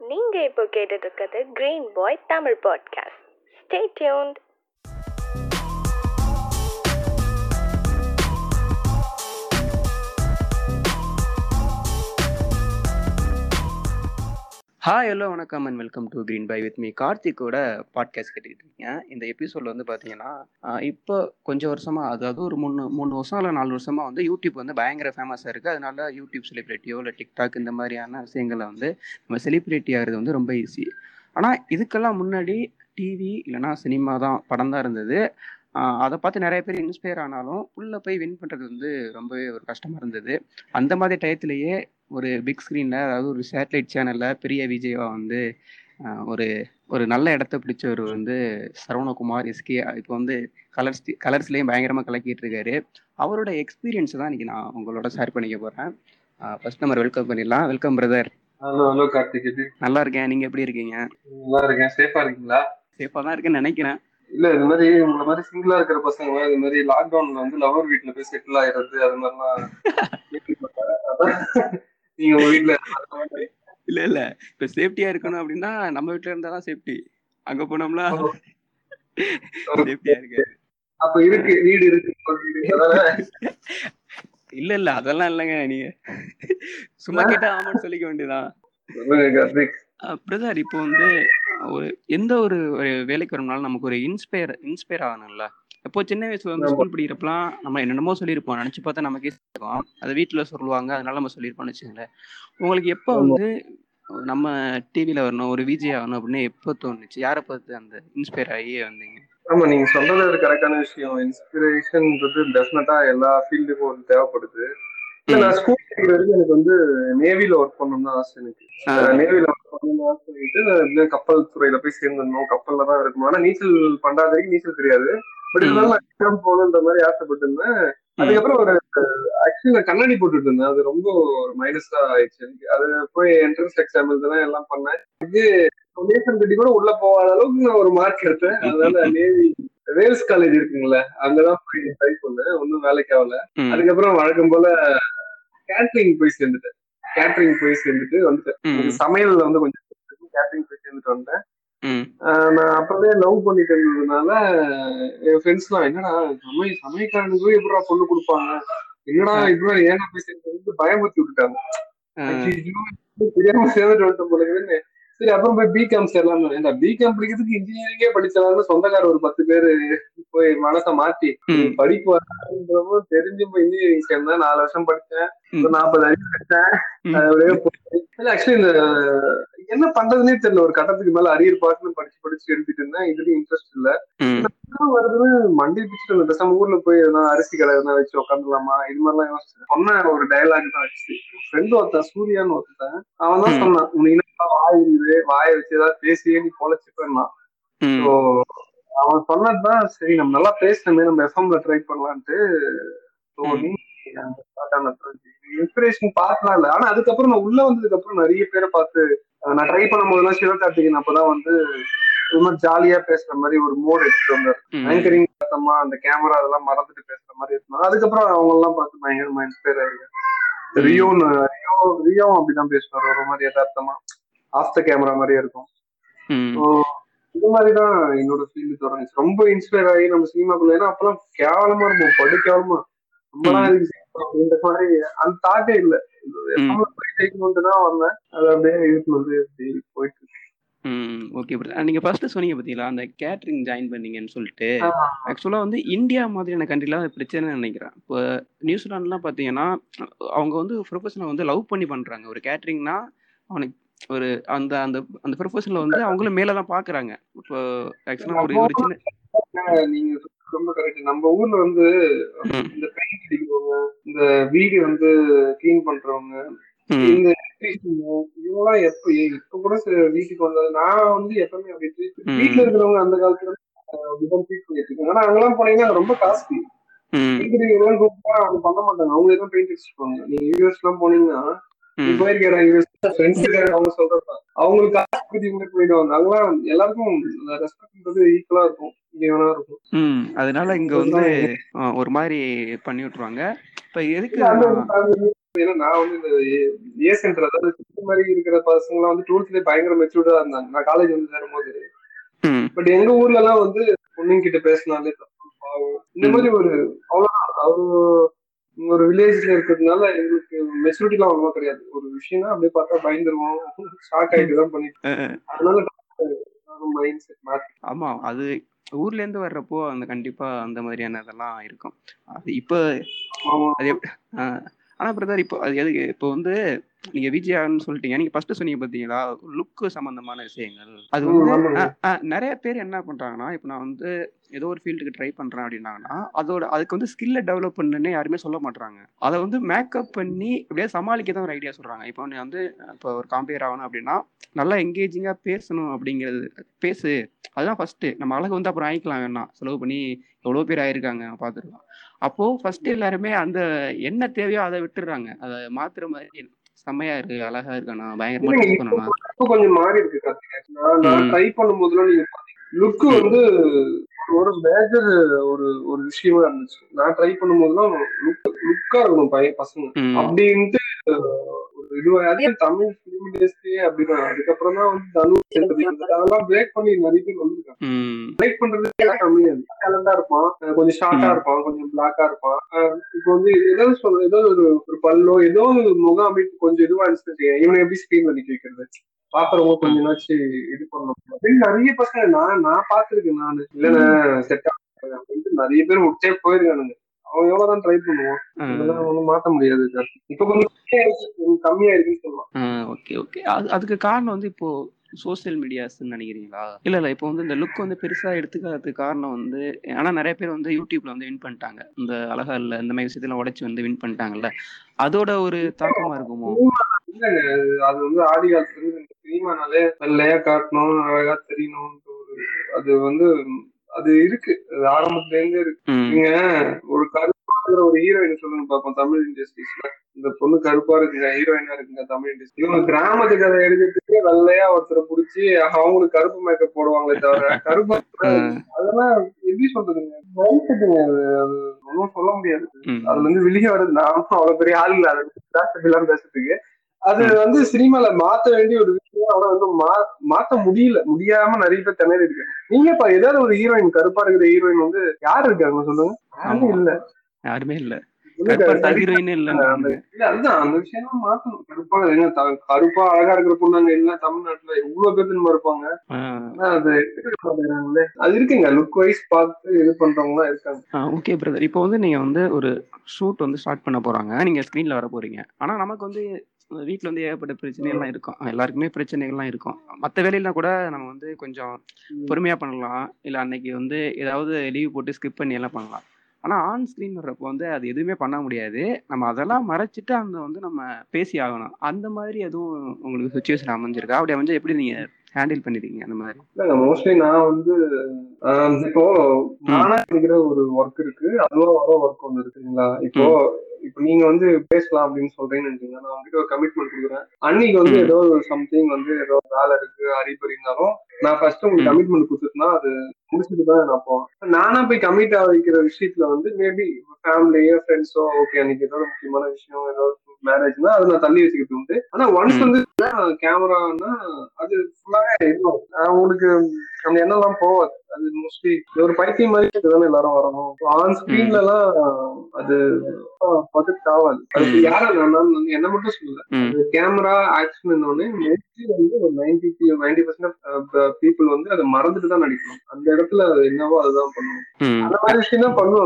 நீங்க இப்போ கேட்டுட்டு இருக்கிறது green boy Tamil podcast stay tuned hi hello வணக்கம் and welcome to green pie with me கார்த்திக்கோட podcast கேட்டுக்கிட்டு இருக்கீங்க. இந்த எபிசோடில் வந்து பார்த்தீங்கன்னா இப்போ கொஞ்சம் வருஷமாக அதாவது ஒரு மூணு மூணு வருஷம் இல்லை நாலு வருஷமாக வந்து யூடியூப் வந்து பயங்கர ஃபேமஸாக இருக்குது அதனால யூடியூப் செலிப்ரிட்டியோ இல்லை டிக்டாக் இந்த மாதிரியான விஷயங்களை வந்து நம்ம செலிப்ரிட்டி ஆகிறது வந்து ரொம்ப ஈஸி ஆனால் இதுக்கெல்லாம் முன்னாடி டிவி இல்லைனா சினிமா தான் படம் தான் இருந்தது. அதை பார்த்து நிறைய பேர் இன்ஸ்பயர் ஆனாலும் உள்ளே போய் வின் பண்ணுறது வந்து ரொம்பவே ஒரு கஷ்டமாக இருந்தது. அந்த மாதிரி டயத்துலேயே ஒரு பிக் ஸ்க்ரீனில் அதாவது ஒரு சேட்டலைட் சேனலில் பெரிய விஜயவா வந்து ஒரு ஒரு நல்ல இடத்த பிடிச்சவர் வந்து சரவணகுமார் எஸ்கே இப்போ வந்து கலர்ஸ் கலர்ஸ்லேயும் பயங்கரமாக கலக்கிட்டு இருக்காரு. அவரோட எக்ஸ்பீரியன்ஸ் தான் இன்னைக்கு நான் உங்களோட ஷேர் பண்ணிக்க போகிறேன் ஃபர்ஸ்ட் நம்பர் வெல்கம் பண்ணிடலாம். Welcome brother hello hello Karthik. நல்லா இருக்கேன். நீங்கள் எப்படி இருக்கீங்க? நல்லா இருக்கேன். சேஃபா இருக்கீங்களா? சேஃபாக தான் இருக்கேன்னு நினைக்கிறேன். இல்ல இது மாதிரி உங்களை மாதிரி சிங்கிளா இருக்கிற பசங்க இது மாதிரி லாக்டவுன்ல வந்து லவர் வீட்ல போய் செட்டில் ஆயிடுறது அது மாதிரிலாம் நீங்க உங்க வீட்ல இல்லை இல்லை. இப்போ சேஃப்டியாக இருக்கணும் அப்படின்னா நம்ம வீட்டில் இருந்தால் தான் சேஃப்டி அங்கே போனோம்னா சேஃப்டியாக இருக்கு. அப்ப இருக்கு வீடு இருக்கு? இல்ல இல்ல. அதெல்லாம் இல்லைங்க. நீங்க சும்மா கேட்டா ஆமான்னு சொல்லிக்க வேண்டியதான் பிரதர் இப்போ வந்து ஒரு எந்த ஒரு ஒரு வேலைக்கு வரணும்னாலும் நமக்கு ஒரு இன்ஸ்பயர் இன்ஸ்பயர் ஆகணும்ல? இப்போ சின்ன வயசுல வந்து ஸ்கூல் படிக்கிறப்பலாம் நம்ம என்னென்னமோ சொல்லியிருப்போம். நினைச்சு பார்த்தா நமக்கே இருக்கும் அது வீட்டுல சொல்லுவாங்க. அதனால நம்ம சொல்லியிருப்போம்னு வச்சுங்களேன் உங்களுக்கு எப்போ வந்து நம்ம டிவில வரணும் ஒரு விஜய் ஆகணும் அப்படின்னு எப்போ தோணுச்சு? யாரை பார்த்து அந்த இன்ஸ்பயர் ஆகி வந்தீங்க? ஆமா நீங்க சொல்றது ஒரு கரெக்டான விஷயம். இன்ஸ்பிரேஷன்ன்றது டெஃபினட்டா எல்லா ஃபீல்டுக்கும் ஒரு தேவைப்படுது. நான் ஸ்கூல் படிக்கிற வரைக்கும் எனக்கு வந்து நேவில ஒர்க் பண்ணணும்னு ஆசை எனக்கு. நேவில ஒர்க் பண்ணணும்னு ஆசை. கப்பல் துறையில போய் சேர்ந்துடணும். கப்பல்ல தான் இருக்கணும். ஆனா நீச்சல் பண்றாத வரைக்கும் நீச்சல் தெரியாது. பட் இருந்தாலும் நான் exam போகணுன்ற மாதிரி ஆசைப்பட்டு இருந்தேன் அதுக்கப்புறம் ஒரு ஆக்சுவலி நான் கண்ணாடி போட்டுட்டு இருந்தேன் அது ரொம்ப ஒரு மைனஸா ஆயிடுச்சு எனக்கு. அது போய் என்ட்ரன்ஸ் எக்ஸாம் எழுதுனா எல்லாம் பண்ணேன். இது நேஷன் கட்டி கூட உள்ள போகாத அளவுக்கு நான் ஒரு மார்க் எடுத்தேன். அதனால நேவி வேல்ஸ் காலேஜ் இருக்குங்களே அங்கதான் போய் ட்ரை பண்ணேன். ஒன்றும் வேலைக்கு ஆகல. ம், அதுக்கப்புறம் வழக்கம் போல கேட்டரிங் போய் சேர்ந்துட்டேன். கேட்டரிங் போய் சேர்ந்துட்டு வந்துட்டேன். சமையல்ல வந்து கொஞ்சம் கேட்டரிங் போய் சேர்ந்துட்டு வந்தேன் நான் அப்பவே லவ் பண்ணிட்டு இருந்ததுனால என் ஃப்ரெண்ட்ஸ்லாம் என்னடா சமை சமையக்காரனுக்கு எப்படா பொண்ணு கொடுப்பாங்க என்னடா இப்படி ஏன்னா போய் சேர்ந்து பயமுறுத்தி விட்டுட்டாங்க. தெரியாம சேர்ந்துட்டு வந்துட்டோம் போல இருக்குதுன்னு. சரி அப்புறம் போய் பிகாம் சேரலாம் ஏன்டா பிகாம் படிக்கிறதுக்கு இன்ஜினியரிங்கே படிச்சலாம்னு சொந்தக்கார ஒரு பத்து பேரு போய் மனசை மாத்தி படிப்பு வராதுன்றப்போ தெரிஞ்சு போய் இன்ஜினியரிங் சேர்ந்தேன் நாலு வருஷம் படிச்சேன் ஒரு நாற்பது அப்படியே போச்சு. ஆக்சுவலி இந்த என்ன பண்றதுன்னே தெரியல. ஒரு கட்டத்துக்கு மேல அரியர் பார்க்கணும் படிச்சு படிச்சு எழுதிட்டு இருந்தேன். இதுலயும் இன்ட்ரெஸ்ட் இல்ல. வருதுன்னு மண்டி பிடிச்சிட்டு இருந்தேன் பேசாம ஊர்ல போய் எதனா அரிசி கடை எதனா வச்சு உட்காந்துலாமா இது மாதிரிலாம் யோசிச்சேன். சொன்ன ஒரு டயலாக் தான் வச்சு ஃப்ரெண்ட் ஒருத்தன் சூர்யான்னு ஒருத்தன். அவன் தான். சொன்னான் உனக்கு என்ன வாய் இருக்குது வாயை வச்சு ஏதாவது பேசியே நீ பொழைச்சிப்பேன்னா ஸோ அவன் சொன்னதுதான் சரி நம்ம நல்லா பேசணுமே நம்ம எஃப்எம்ல ட்ரை பண்ணலான்ட்டு. தோணி இன்ஸ்பிரேஷன் பார்க்கலாம் இல்ல. ஆனா அதுக்கப்புறம் நான் உள்ள வந்ததுக்கு அப்புறம் நிறைய பேரை பார்த்து நான் ட்ரை பண்ணும் போதெல்லாம் சிவகார்த்திகேயன் அப்பதான் வந்து இது மாதிரி ஜாலியா பேசுற மாதிரி ஒரு மோட் எடுத்துட்டு வந்தார். ஆங்கரிங் பார்த்தோமா அந்த கேமரா அதெல்லாம் மறந்துட்டு பேசுற மாதிரி இருந்தாங்க அதுக்கப்புறம் அவங்க எல்லாம் பார்த்து பயங்கரமா இன்ஸ்பயர் ஆயிருக்கேன் ரியோன்னு ரியோ ரியோவும் அப்படிதான் பேசுவார் ஒரு மாதிரி யதார்த்தமா. ஆஃப் த கேமரா மாதிரியே இருக்கும். ம். So, இது மாதிரிதான் என்னோட ஃபீல்டு தொடங்குச்சு ரொம்ப இன்ஸ்பயர் ஆகி நம்ம சினிமாக்குள்ள ஏன்னா அப்பெல்லாம் கேவலமா இருக்கும் படு கேவலமா. இதுக்கு cinema அப்படின்ற மாதிரி அந்த தாட்டே இல்ல. ஜெயிக்கணும்ட்டு தான் வந்தேன். அது அப்படியே இதுக்கு வந்து போயிட்டு இருக்கு. ஓகே பிரதர் நீங்கள் ஃபர்ஸ்ட் சொன்னீங்க பார்த்தீங்களா அந்த கேட்ரிங் ஜாயின் பண்ணீங்கன்னு சொல்லிட்டு. ஆமா. ஆக்சுவலாக வந்து இந்தியா மாதிரியான கண்ட்ரிலாம் அது பிரச்சனைன்னு நினைக்கிறேன். இப்போ நியூசிலாண்ட்லாம் பார்த்தீங்கன்னா அவங்க வந்து ப்ரொஃபஷனை வந்து லவ் பண்ணி பண்ணுறாங்க ஒரு கேட்ரிங்னா அவனுக்கு ஒரு அந்த அந்த அந்த ப்ரொஃபஷனில் வந்து அவங்களும் மேலே தான் பார்க்குறாங்க இப்போ ஆக்சுவலாக ஒரு ஒரு சின்ன நீங்க ரொம்ப கரெக்ட் நம்ம ஊர்ல வந்து இந்த பெயிண்ட் அடிக்கிறவங்க இந்த வீடு வந்து கிளீன் பண்றவங்க இந்த இவங்கெல்லாம் எப்ப இப்ப கூட வீட்டுக்கு வந்தது நான் வந்து எப்பவுமே அப்படி. வீட்டுல இருக்கிறவங்க அந்த காலத்துல அப்படிதான் ட்ரீட் பண்ணிட்டு இருக்காங்க ஆனா அங்கெல்லாம் போனீங்கன்னா ரொம்ப காஸ்ட்லி பெயிண்ட் கூப்பிட்டா அவங்க பண்ண மாட்டாங்க. அவங்க தான் பெயிண்ட் அடிச்சிருப்பாங்க நீங்க யூஎஸ் எல்லாம் போனீங்கன்னா அவங்க சொல்றதுதான் அவங்களுக்கு கூட போயிடுவாங்க அங்கெல்லாம் எல்லாருக்கும் ரெஸ்பெக்ட்ன்றது ஈக்குவலா இருக்கும். ம் அதனால இங்கே வந்து ஒரு மாதிரி பண்ணி விட்ருவாங்க இப்போ எதுக்கு ஏன்னா நான் வந்து இந்த ஏ சென்டர் அதாவது மாதிரி இருக்கிற பசங்க வந்து டுவெல்த்லேயே பயங்கர மெச்சூர்டா இருந்தாங்க. நான் காலேஜ் வந்து சேரும்போது. பட் எங்க ஊர்ல எல்லாம் வந்து பொண்ணுங்க கிட்ட பேசினாலே. இந்த மாதிரி ஒரு அவ்வளவுதான். அவரு ஒரு வில்லேஜ்ல இருக்கிறதுனால எங்களுக்கு மெச்சூரிட்டி எல்லாம் அவ்வளவா கிடையாது. ஒரு விஷயம்னா அப்படியே பார்த்தா பயந்துருவோம். ஷாக் ஆயிட்டு தான் பண்ணிட்டு அதனால மைண்ட் செட் மாத்தி ஆமா அது ஊர்ல இருந்து வர்றப்போ அந்த கண்டிப்பா அந்த மாதிரியான இதெல்லாம் இருக்கும். அது இப்போ ஆனா பிரதர் இப்போ அது எதுக்கு? இப்போ வந்து நீங்க விஜயான்னு சொல்லிட்டீங்க. நீங்க ஃபர்ஸ்ட் சொன்னீங்க பாத்தீங்களா? லுக்கு சம்பந்தமான விஷயங்கள். அது வந்து நிறைய பேர் என்ன பண்றாங்கன்னா இப்போ நான் வந்து ஏதோ ஒரு ஃபீல்டுக்கு ட்ரை பண்றேன் அப்படின்னாங்கன்னா அதோட அதுக்கு வந்து ஸ்கில்ல டெவலப் பண்ணுன்னு யாருமே சொல்ல மாட்டாங்க அதை வந்து மேக்கப் பண்ணி அப்படியே சமாளிக்க தான் ஒரு ஐடியா சொல்றாங்க. இப்போ நீ வந்து இப்போ ஒரு காம்பேர் ஆகணும் அப்படின்னா நல்லா எங்கேஜிங்கா பேசணும் அப்படிங்கிறது பேசு. அதுதான் ஃபர்ஸ்ட் நம்ம அழகு வந்து அப்புறம் ஆயிக்கலாம் வேணாம். செலவு பண்ணி எவ்வளோ பேர் ஆயிருக்காங்க பார்த்துருக்கோம் அப்போ ஃபர்ஸ்ட் எல்லாருமே அந்த என்ன தேவையோ அதை விட்டுடுறாங்க. அதை மாத்துற மாதிரி செம்மையா இருக்கு அழகா இருக்கு. நான் பயங்கரமா கொஞ்சம் மாறி இருக்கு நான். ட்ரை பண்ணும் போதுலாம் நீங்க லுக் வந்து ஒரு மேஜர் ஒரு ஒரு விஷயமா இருந்துச்சு. நான் ட்ரை பண்ணும் போதுலாம் லுக் லுக்கா இருக்கணும் பையன் பசங்க. அப்படின்ட்டு ஒரு இதுவா அதே தமிழ் ஃபிலிம் இண்டஸ்ட்ரியே அப்படிதான் அதுக்கப்புறம் தான் வந்து தனுஷ் என்பது அதெல்லாம் பிரேக் பண்ணி நிறைய பேர் வந்திருக்காங்க. ம். பிரேக் பண்றது கம்மியா இருக்கு டேலண்டா இருப்பான் கொஞ்சம் ஷார்ட்டா. இருப்பான் கொஞ்சம் பிளாக்கா இருப்பான். இப்போ வந்து ஏதாவது சொல்ற ஏதோ ஒரு ஒரு பல்லோ ஏதோ ஒரு முகம் அமைப்பு கொஞ்சம் இதுவா இருந்துச்சு இவனை எப்படி ஸ்கிரீன்ல நிக்க வைக்கிறது? பாக்குறவங்க கொஞ்சம் நாச்சு இது பண்ணணும். அப்படின்னு நிறைய பசங்க நான் நான் பாத்துருக்கேன் நானு. இல்லைன்னா செட் ஆகும் அப்படின்ட்டு நிறைய பேர் விட்டே போயிருக்கானுங்க. அவன் எவ்வளவுதான் ட்ரை பண்ணுவான்? ஒண்ணும் மாத்த முடியாது இப்ப கொஞ்சம் கம்மியா இருக்கு, கம்மியா இருக்குன்னு சொல்லலாம். ஓகே ஓகே அது அதுக்கு காரணம் வந்து இப்போ சோஷியல் மீடியாஸ்ன்னு நினைக்கிறீங்களா? இல்ல இல்ல இப்போ வந்து இந்த லுக் வந்து பெருசா எடுத்துக்கிறதுக்கு காரணம் வந்து ஆனா நிறைய பேர் வந்து யூடியூப்ல வந்து வின் பண்ணிட்டாங்க. இந்த அழகா இல்ல இந்த மாதிரி விஷயத்துல உடைச்சு வந்து வின் பண்ணிட்டாங்கல்ல. அதோட ஒரு தாக்கமா இருக்குமோ? இல்லங்க அது- வந்து ஆதி காலத்துல சினிமானாலே வெள்ளையா காட்டணும் அழகா தெரியணும் அது வந்து அது இருக்கு. ஆரம்பத்துல இருந்தே இருக்கு. நீங்க ஒரு கருப்பா இருக்கிற ஒரு ஹீரோயின் சொல்லுங்க பாப்போம் தமிழ் இண்டஸ்ட்ரீஸ்ல இந்த பொண்ணு கருப்பா இருக்குங்க ஹீரோயினா இருக்குங்க தமிழ் இண்டஸ்ட்ரி இவங்க கிராமத்து கதை எழுதுறதுக்கு வெள்ளையா ஒருத்தரை புடிச்சு அவங்களுக்கு கருப்பு மேக்கப் போடுவாங்களே தவிர கருப்பா. அதெல்லாம் எப்படி சொல்றதுங்க? வயசுட்டுங்க அது அது ஒன்றும் சொல்ல முடியாது. அதுல இருந்து வெளியே வர்றது நான் அவ்வளவு பெரிய ஆள் இல்ல. அதை பேசுறதுக்கு அது வந்து சினிமால மாத்த வேண்டிய ஒரு விஷயம் ஆனா வந்து மாத்த முடியல. முடியாம நிறைய பேர் திணறி இருக்கு நீங்க இப்ப ஏதாவது ஒரு ஹீரோயின் கருப்பா இருக்கிற ஹீரோயின் வந்து யார் இருக்காங்க சொல்லுங்க? யாருமே. இல்ல. யாருமே இல்ல. கருப்பா அழகா இருக்கிற பொண்ணாங்க இல்ல தமிழ்நாட்டுல எவ்வளவு பேர் தெரியுமா இருப்பாங்க? அது இருக்குங்க. லுக் வைஸ் பார்த்து இது பண்றவங்க எல்லாம் இருக்காங்க ஓகே பிரதர் இப்போ வந்து நீங்க வந்து ஒரு ஷூட் வந்து ஸ்டார்ட் பண்ண போறாங்க. நீங்க ஸ்க்ரீன்ல வர போறீங்க. ஆனா நமக்கு வந்து வீட்ல வந்து ஏகப்பட்ட பிரச்சனைகள்லாம் இருக்கும். எல்லாருக்குமே பிரச்சனைகள்லாம் இருக்கும். மற்ற வேலையெல்லாம் கூட நம்ம வந்து கொஞ்சம் பொறுமையா பண்ணலாம். இல்ல அன்னைக்கு வந்து ஏதாவது லீவ் போட்டு ஸ்கிப் பண்ணி எல்லாம் பண்ணலாம். ஆனா ஆன் ஸ்கிரீன் வர்றப்போ வந்து அது எதுவுமே பண்ண முடியாது. நம்ம அதெல்லாம் மறைச்சிட்டு அந்த வந்து நம்ம பேசி ஆகணும். அந்த மாதிரி எதுவும் உங்களுக்கு சுச்சுவேஷன் அமைஞ்சிருக்கா? அப்படி அமைஞ்சா எப்படி நீங்க ஹேண்டில் பண்ணிருக்கீங்க அந்த மாதிரி? இல்ல மோஸ்ட்லி நான் வந்து இப்போ நானா இருக்கிற ஒரு ஒர்க் இருக்கு. அதுவா வர ஒர்க் ஒண்ணு இருக்குங்களா இப்போ இப்போ நீங்க வந்து பேசலாம் அப்படின்னு சொல்றீங்கன்னு நினைச்சீங்க நான் உங்ககிட்ட ஒரு கமிட்மெண்ட் கொடுக்குறேன் அன்னைக்கு வந்து. ஏதோ சம்திங் வந்து ஏதோ வேலை இருக்கு அறிபறி இருந்தாலும் நான் ஃபர்ஸ்ட் உங்களுக்கு. கமிட்மெண்ட் கொடுத்துட்டுனா அது முடிச்சுட்டு தான் நான் போவேன் நானா போய் கமிட் ஆகிக்கிற விஷயத்துல வந்து மேபி ஃபேமிலியோ ஃப்ரெண்ட்ஸோ ஓகே அன்னைக்கு ஏதோ முக்கியமான விஷயம் ஏதோ மேரேஜ்னா அதை நான் தள்ளி வச்சுக்கிட்டு உண்டு. ஆனா ஒன்ஸ். வந்து கேமரானா அது ஃபுல்லாவே உங்களுக்கு அந்த எண்ணம்லாம் போவாது அது மோஸ்ட்லி ஒரு பைத்தியம் மாதிரி தானே எல்லாரும் வரணும். ஆன் ஸ்கிரீன்ல எல்லாம் அது ப்ரொஜெக்ட் ஆகாது. ம். யாரும் வந்து என்ன மட்டும் சொல்லல. அது கேமரா ஆக்ஷன் மோஸ்ட்லி வந்து ஒரு நைன்டி நைன்டி பர்சன்ட் பீப்புள் வந்து அதை மறந்துட்டு தான் நடிக்கணும். அந்த இடத்துல அது என்னவோ அதுதான் பண்ணணும் ம். அந்த மாதிரி விஷயம் தான் பண்ணுவாங்க.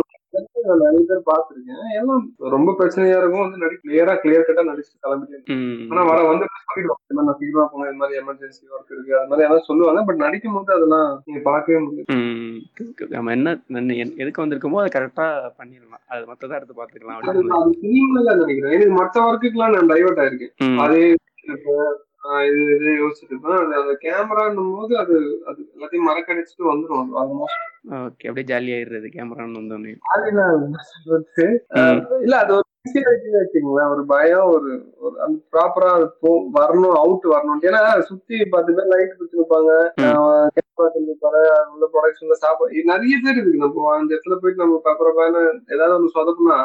நான் நிறைய பேர் பார்த்திருக்கேன். எல்லாம் ரொம்ப பிரச்சனையா இருக்கும். வந்து நடி கிளியரா கிளியர் கட்டா நடிச்சுட்டு கிளம்பிட்டு. ஆனா வர வந்து சொல்லிடுவாங்க. நான் சீக்கிரமா போங்க இந்த மாதிரி எமர்ஜென்சி ஒர்க் இருக்கு. அது மாதிரி ஏதாவது சொல்லுவாங்க. பட் நடிக்கும் போது அதெல்லாம் நீங்க பார்க்கவே முடியாது. நம்ம என்ன என்ன- என்- எதுக்கு வந்திருக்கோமோ அதை கரெக்டா பண்ணிடலாம். அது மத்ததை அடுத்து பாத்துக்கலாம் அது சினிமால நினைக்கிறேன் எனக்கு மத்த ஒர்க்குக்கெல்லாம் நான் டைவர்ட் ஆயிருக்கேன். அதே இது இது யோசிச்சுட்டு இருப்பேன். அந்த கேமரான்னும் போது அது அது எல்லாத்தையும் மறக்கடிச்சுட்டு வந்துடும் அது ஆல்மோஸ்ட் ஓகே அப்படியே ஜாலியாயிடுறது கேமரான்னு வந்தோடனே இல்ல அது ஒரு வச்சுங்களேன் ஒரு பயம் ஒரு ஒரு அந்த ப்ராப்பரா வரணும் அவுட் வரணும் ஏன்னா சுத்தி பத்து பேர் லைட் பிடிச்சிருப்பாங்க இருப்பாரு உள்ள ப்ரொடக்ஷன்ல சாப்பாடு நிறைய பேர் இருக்கு. நம்ம அந்த இடத்துல போயிட்டு நம்ம பப்பரப்பான ஏதாவது ஒன்று சொதப்புனா.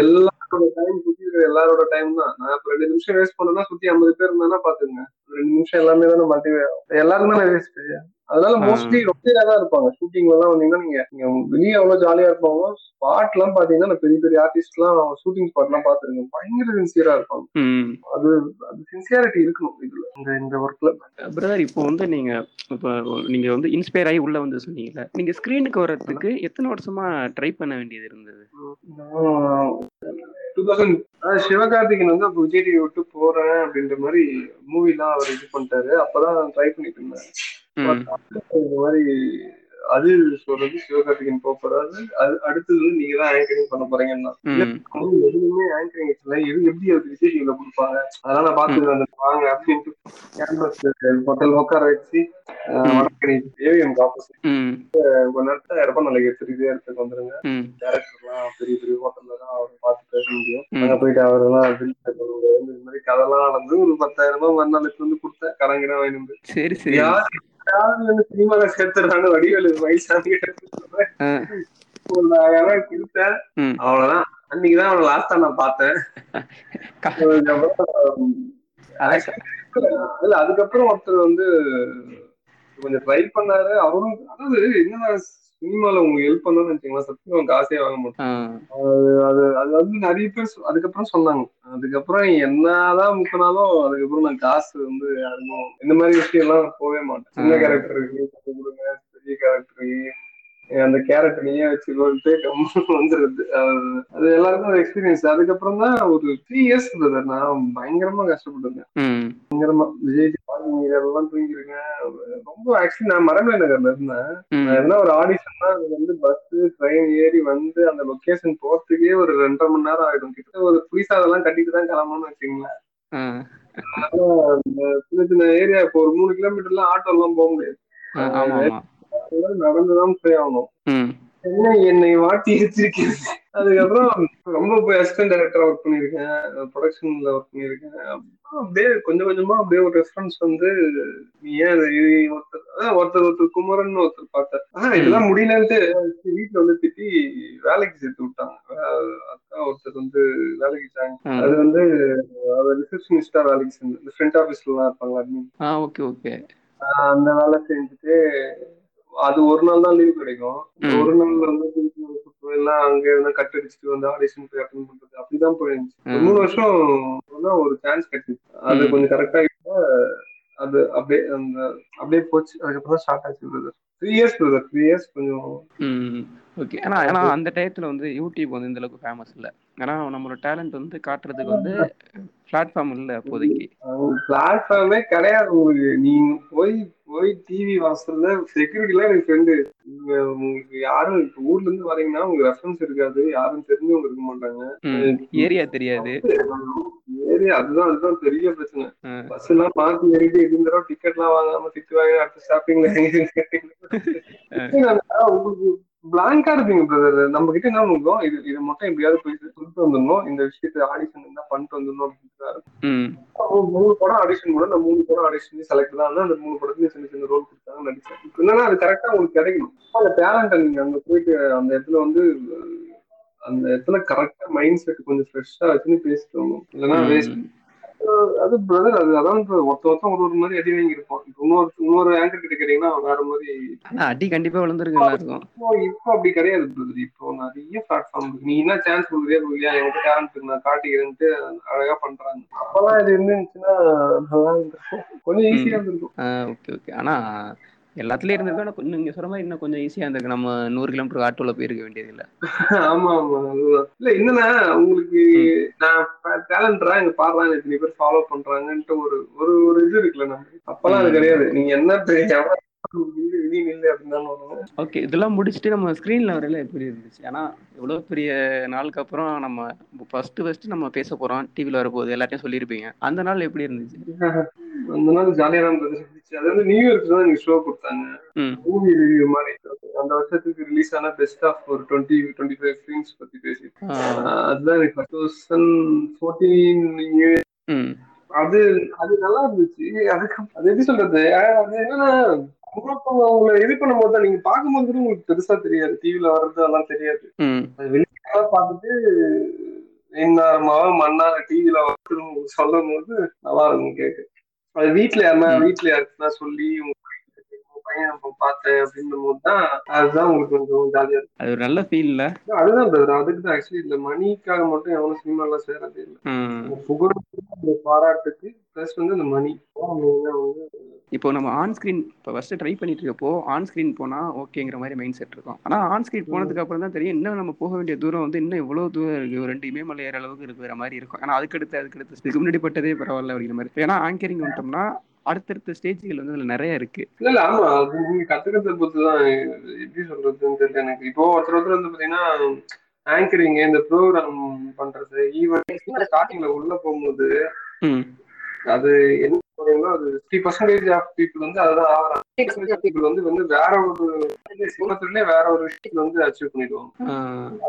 எல்லாரோட டைம் சுத்தி இருக்கிற எல்லாரோட டைம் தான். நான் இப்ப ரெண்டு நிமிஷம் வேஸ்ட் பண்ணேன்னா சுத்தி ஐம்பது பேர் இருந்தா பாத்துங்க ரெண்டு நிமிஷம் எல்லாமே தானே மாட்டி எல்லாரும் வேஸ்ட் அதனால. மோஸ்ட்லி ரொம்ப தான் இருப்பாங்க. ஷூட்டிங்ல எல்லாம் வந்தீங்கன்னா நீங்க நீங்க வெளியே எவ்வளவு ஜாலியா இருப்பாங்க ஸ்பாட் எல்லாம் பாத்தீங்கன்னா பெரிய பெரிய ஆர்டிஸ்ட் எல்லாம் ஷூட்டிங் ஸ்பாட் எல்லாம் பாத்துருக்கேன் பயங்கர சின்சியரா இருப்பாங்க. அது அது சின்சியாரிட்டி இருக்கணும் இதுல இந்த இந்த ஒர்க்ல பிரதர் இப்போ வந்து நீங்க இப்போ நீங்க வந்து இன்ஸ்பயர் ஆகி உள்ள வந்து சொன்னீங்கல்ல நீங்க ஸ்கிரீனுக்கு வர்றதுக்கு எத்தனை வருஷமா ட்ரை பண்ண வேண்டியது இருந்தது? டூ தௌசண்ட் சிவகார்த்திகேயன் வந்து அப்போ விஜய் டிவி விட்டு போறேன் அப்படின்ற மாதிரி மூவி எல்லாம் அவர் இது பண்ணிட்டாரு. அப்பதான் ட்ரை பண்ணிட்டு இருந்தேன். இந்த மாதிரி அது சொல்றது சிவகார்த்திகேயன் போக போறாரு அது அடுத்தது நீங்க தான் ஆங்கரிங் பண்ண போறீங்கன்னா. எதுவுமே ஆங்கரிங் இல்ல இது எப்படி அது டிவில கொடுப்பாங்க? அதெல்லாம் நான் வந்து வாங்க அப்படின்ட்டு கேம்பஸ் ஹோட்டல் உட்கார வச்சு. வடக்கணி ஏவிஎம் ஆப்போசிட். கொஞ்ச நேரத்துல ரொம்ப நல்ல எடுத்து இதே இடத்துக்கு வந்துருங்க. டேரக்டர்லாம் பெரிய பெரிய ஹோட்டல்ல தான் அவர் பார்த்து பேச முடியும். அங்க போயிட்டு pay பண்ணுவாரு. இந்த மாதிரி கதெல்லாம் நடந்து ஒரு பத்தாயிரம் ரூபாய் மறுநாளுக்கு வந்து கொடுத்தேன். கடங்கிட வாங்கிட்டு சரி சரி. சினிமால சேர்த்துறாங்க வடிவேலு. ஒரு நாலாயிரம் கொடுத்தேன். அவ்வளவுதான். அன்னைக்குதான் அவனை லாஸ்டா நான் பார்த்தேன். இல்ல அதுக்கப்புறம் ஒருத்தர் வந்து கொஞ்சம் ட்ரை பண்ணாரு. அவரும் அதாவது என்னன்னா சினிமால உங்களுக்கு ஹெல்ப் பண்ணணும்னு வச்சுக்கோங்களேன் சத்தியம் அவங்க காசே வாங்க மாட்டோம். அது அது அது வந்து நிறைய பேர் அதுக்கப்புறம் சொன்னாங்க. அதுக்கப்புறம் என்னதான் முக்கினாலும் அதுக்கப்புறம் நான் காசு வந்து யாருக்கும் இந்த மாதிரி விஷயம் எல்லாம் போகவே மாட்டேன். சின்ன. கேரக்டர் இருக்கு பெரிய கேரக்டர் அந்த கேரக்டர் நீயே வச்சுக்கோன்ட்டு வந்துருது. அது- எல்லாருக்கும் ஒரு எக்ஸ்பீரியன்ஸ் அதுக்கப்புறம் தான் ஒரு த்ரீ இயர்ஸ் பிரதர் நான் பயங்கரமா கஷ்டப்பட்டிருக்கேன். ம். பயங்கரமா. விஜய் எல்லாம் தூங்கியிருக்கேன் ரொம்ப ஆக்சுவலி நான் மரமே நகர்ல இருந்தேன் எதனா ஒரு ஆடிஷன்னா அது வந்து பஸ் ட்ரெயின் ஏறி வந்து அந்த லொகேஷன் போறதுக்கே ஒரு ரெண்டரை மணி நேரம் ஆயிடும். கிட்ட ஒரு புளிசா அதெல்லாம் கட்டிட்டு தான் கிளம்பணும்னு வச்சுங்களேன் சின்ன சின்ன ஏரியா இப்போ ஒரு மூணு கிலோமீட்டர்லாம் ஆட்டோ எல்லாம் போக முடியாது. நடந்துதான் போய் ஆகணும். என்ன என்னை வாட்டி எடுத்திருக்கேன் அதுக்கப்புறம் ரொம்ப போய் அசிஸ்டன்ட் டைரக்டரா ஒர்க் பண்ணியிருக்கேன். ப்ரொடக்ஷன்ல ஒர்க் பண்ணியிருக்கேன். அப்புறம் அப்படியே கொஞ்சம் கொஞ்சமா அப்படியே ஒரு ரெஃபரன்ஸ் வந்து நீ ஏன் ஒருத்தர் ஒருத்தர் ஒருத்தர் குமரன் ஒருத்தர் பார்த்தேன் ஆஹ் இதெல்லாம் முடியலன்ட்டு வீட்டுல வந்து திட்டி வேலைக்கு சேர்த்து விட்டாங்க. அக்கா ஒருத்தர் வந்து வேலைக்கு சேர்ந்தாங்க. அது வந்து அவர் ரிசப்ஷனிஸ்டா வேலைக்கு சேர்ந்து இந்த ஃப்ரண்ட் ஆஃபீஸ்ல எல்லாம் இருப்பாங்க. ஆ ஓகே ஓகே. அந்த வேலை செஞ்சுட்டு அது ஒரு நாள் தான் லீவ் கிடைக்கும். ஒரு நாள் வந்து திருப்பி ஒரு சுற்று எல்லாம் அங்க இருந்தா கட் அடிச்சுட்டு வந்து ஆடிஷன் போய் அட்டன் பண்றது அப்படிதான் போயிருந்துச்சு. மூணு வருஷம் தான் ஒரு சான்ஸ் கிடைச்சிச்சு அது. கொஞ்சம் கரெக்டா அது அப்படியே அந்த அப்படியே போச்சு அதுக்கப்புறம் ஸ்டார்ட் ஆச்சு three years brother three years கொஞ்சம் ஓகே ஏன்னா ஏன்னா அந்த டயத்தில் வந்து யூடியூப் வந்து இந்த அளவுக்கு ஃபேமஸ் இல்லை. ஏன்னா நம்மளோட டேலண்ட் வந்து காட்டுறதுக்கு வந்து பிளாட்ஃபார்ம் இல்லை அப்போதைக்கு. பிளாட்ஃபார்மே கிடையாது உங்களுக்கு. நீங்க போய் போய் டிவி வாசல்ல செக்யூரிட்டி எல்லாம் எனக்கு ஃப்ரெண்டு நீங்க உங்களுக்கு யாரும் இப்ப ஊர்ல இருந்து வரீங்கன்னா உங்களுக்கு ரெஃபரன்ஸ் இருக்காது. யாரும் தெரிஞ்சவங்க இருக்க மாட்டாங்க. ஏரியா தெரியாது. ஏரியா அதுதான் அதுதான் பெரிய பிரச்சனை. பஸ் எல்லாம் மாத்தி ஏறிட்டு இது தடவை டிக்கெட் எல்லாம் வாங்காம திட்டுவாங்க அடுத்த ஸ்டாப்பிங்ல உங்களுக்கு பிளாங்கா இருப்பீங்க பிரதர் நம்ம கிட்ட என்ன பண்ணுவோம்? இது இது மட்டும் எப்படியாவது போய் சொல்லிட்டு வந்துடணும். இந்த விஷயத்த ஆடிஷன் என்ன பண்ணிட்டு வந்துடணும் அப்படின்னு மூணு படம் ஆடிஷன் கூட நான் மூணு படம் ஆடிஷன் செலக்ட் தான் அந்த மூணு படத்துலயும் சின்ன சின்ன ரோல் கொடுத்தாங்க நடிச்சேன் இப்போ என்னன்னா அது கரெக்டா உங்களுக்கு கிடைக்கணும். அந்த டேலண்ட்டை நீங்க அங்க போயிட்டு அந்த இடத்துல வந்து அந்த இடத்துல கரெக்டா மைண்ட் செட் கொஞ்சம் ஃப்ரெஷ்ஷா வச்சுன்னு பேசிட்டு வரணும். இல்லைன்னா வேஸ்ட். அது பிரதர் அது அதான் ஒருத்த ஒருத்தன் ஒரு ஒரு மாதிரி அடி வாங்கி இருப்போம் இன்னொரு இன்னொரு ஆங்கர் கிட்ட கேட்டீங்கன்னா வேற மாதிரி அடி கண்டிப்பா விழுந்திருக்கு எல்லாருக்கும். இப்போ அப்படி கிடையாது பிரதர் இப்போ நிறைய பிளாட்ஃபார்ம் இருக்கு. நீ என்ன சான்ஸ் கொடுக்குறியா கொடுக்கலையா எனக்கு டேலண்ட் நான் காட்டிக்கிறேன்ட்டு அழகா பண்றாங்க. அப்பெல்லாம் இது இருந்துச்சுன்னா நல்லா கொஞ்சம் ஈஸியா இருந்திருக்கும். ஓகே ஓகே ஆனா எல்லாத்துலயும் இருந்திருக்கு? ஆனா கொஞ்சம் நீங்க சொல்ற மாதிரி இன்னும் கொஞ்சம் ஈஸியா இருந்திருக்கு. நம்ம நூறு கிலோமீட்டர் ஆட்டோல போயிருக்க வேண்டியது இல்ல ஆமா. ஆமா இல்ல என்னன்னா உங்களுக்கு நான் டேலண்ட்ரா எங்க பாடுறாங்க இத்தனை பேர் ஃபாலோ பண்றாங்கன்ட்டு ஒரு ஒரு ஒரு இது இருக்குல்ல நம்ம. அப்பெல்லாம் அது. கிடையாது. நீங்க என்ன. ஓகே இதெல்லாம் முடிச்சுட்டு நம்ம ஸ்க்ரீன்ல வரையில எப்படி இருந்துச்சு? ஏன்னா இவ்வளவு பெரிய நாளுக்கு அப்புறம் நம்ம ஃபர்ஸ்ட் ஃபர்ஸ்ட் நம்ம பேச போறோம். டிவில வரப்போகுது எல்லாத்தையும் சொல்லியிருப்பீங்க. அந்த நாள் எப்படி இருந்துச்சு? அந்த நாள் ஜாலியா தான் இருந்துச்சு. அது வந்து நியூ எனக்கு ஷோ கொடுத்தாங்க. மூவி ரிவ்யூ மாதிரி. அந்த வருஷத்துக்கு ரிலீஸ் ஆன பெஸ்ட் ஆஃப் ஒரு டுவெண்ட்டி டுவெண்ட்டி ஃபைவ் ஃபிலிம்ஸ் பத்தி பேசி அதுதான் எனக்கு டூ தௌசண்ட் ஃபோர்டீன் நியூ அது அது நல்லா இருந்துச்சு. அதுக்கு அது எப்படி சொல்றது? அது என்னன்னா உங்களை இது பண்ணும்போது தான் நீங்க பார்க்கும்போது கூட உங்களுக்கு பெருசா தெரியாது. டிவில வர்றது அதெல்லாம் தெரியாது. வெளியே பார்த்துட்டு என்னாரமாக மண்ணா டிவில சொல்லும் போது நல்லா இருக்கும் கேட்க அது வீட்டுல யாருன்னா. வீட்டுல யாருக்குன்னா சொல்லி பையன் நம்ம பார்த்தேன் அப்படின்னும் போது தான் அதுதான் உங்களுக்கு கொஞ்சம் ஜாலியா இருக்கும். அது ஒரு நல்ல ஃபீல்ல அதுதான் brother. அதுக்கு தான் ஆக்சுவலி இல்ல. மணிக்காக மட்டும் எவனும் சினிமா எல்லாம் சேரதே இல்லை. புகழ் பாராட்டுக்கு பிளஸ் வந்து இந்த மணி. இப்போ நம்ம ஆன் ஸ்கிரீன் இப்போ ஃபர்ஸ்ட் ட்ரை பண்ணிட்டு இருக்கப்போ ஆன் ஸ்கிரீன் போனா ஓகேங்கிற மாதிரி மைண்ட் செட் இருக்கும். ஆனா ஆன் ஸ்கிரீன் போனதுக்கு அப்புறம் தான் தெரியும் இன்னும் நம்ம போக வேண்டிய தூரம் வந்து இன்னும் இவ்வளவு தூரம் இருக்கு. ஒரு ரெண்டு இமயமலை ஏற அளவுக்கு இருக்கிற மாதிரி இருக்கும். ஆனா அதுக்கடுத்து அதுக்கடுத்து முன்னாடி பட்டதே பரவாயில்ல அப்படிங்கிற மாதிரி. ஏன்னா ஆங்கரிங் வந்துட்டோம்னா அடுத்தடுத்த ஸ்டேஜ்கள் வந்து அதுல நிறைய இருக்கு. இல்ல இல்ல ஆமா அது நீங்க கத்துக்கிறத பொறுத்து தான் எப்படி சொல்றதுன்னு தெரியல எனக்கு. இப்போ ஒருத்தர் ஒருத்தர் வந்து பாத்தீங்கன்னா ஆங்கரிங் இந்த ப்ரோக்ராம் பண்றது ஈவன் ஸ்டார்டிங்ல உள்ள போகும்போது அது என்ன சொல்றீங்களோ அது ஃபிஃப்டி பர்சன்டேஜ் ஆஃப் பீப்புள் வந்து அதுதான் ஆகிறாங்க பீப்புள் வந்து வந்து வேற ஒரு சினிமத்திலே வேற ஒரு விஷயத்துல வந்து அச்சீவ் பண்ணிடுவாங்க.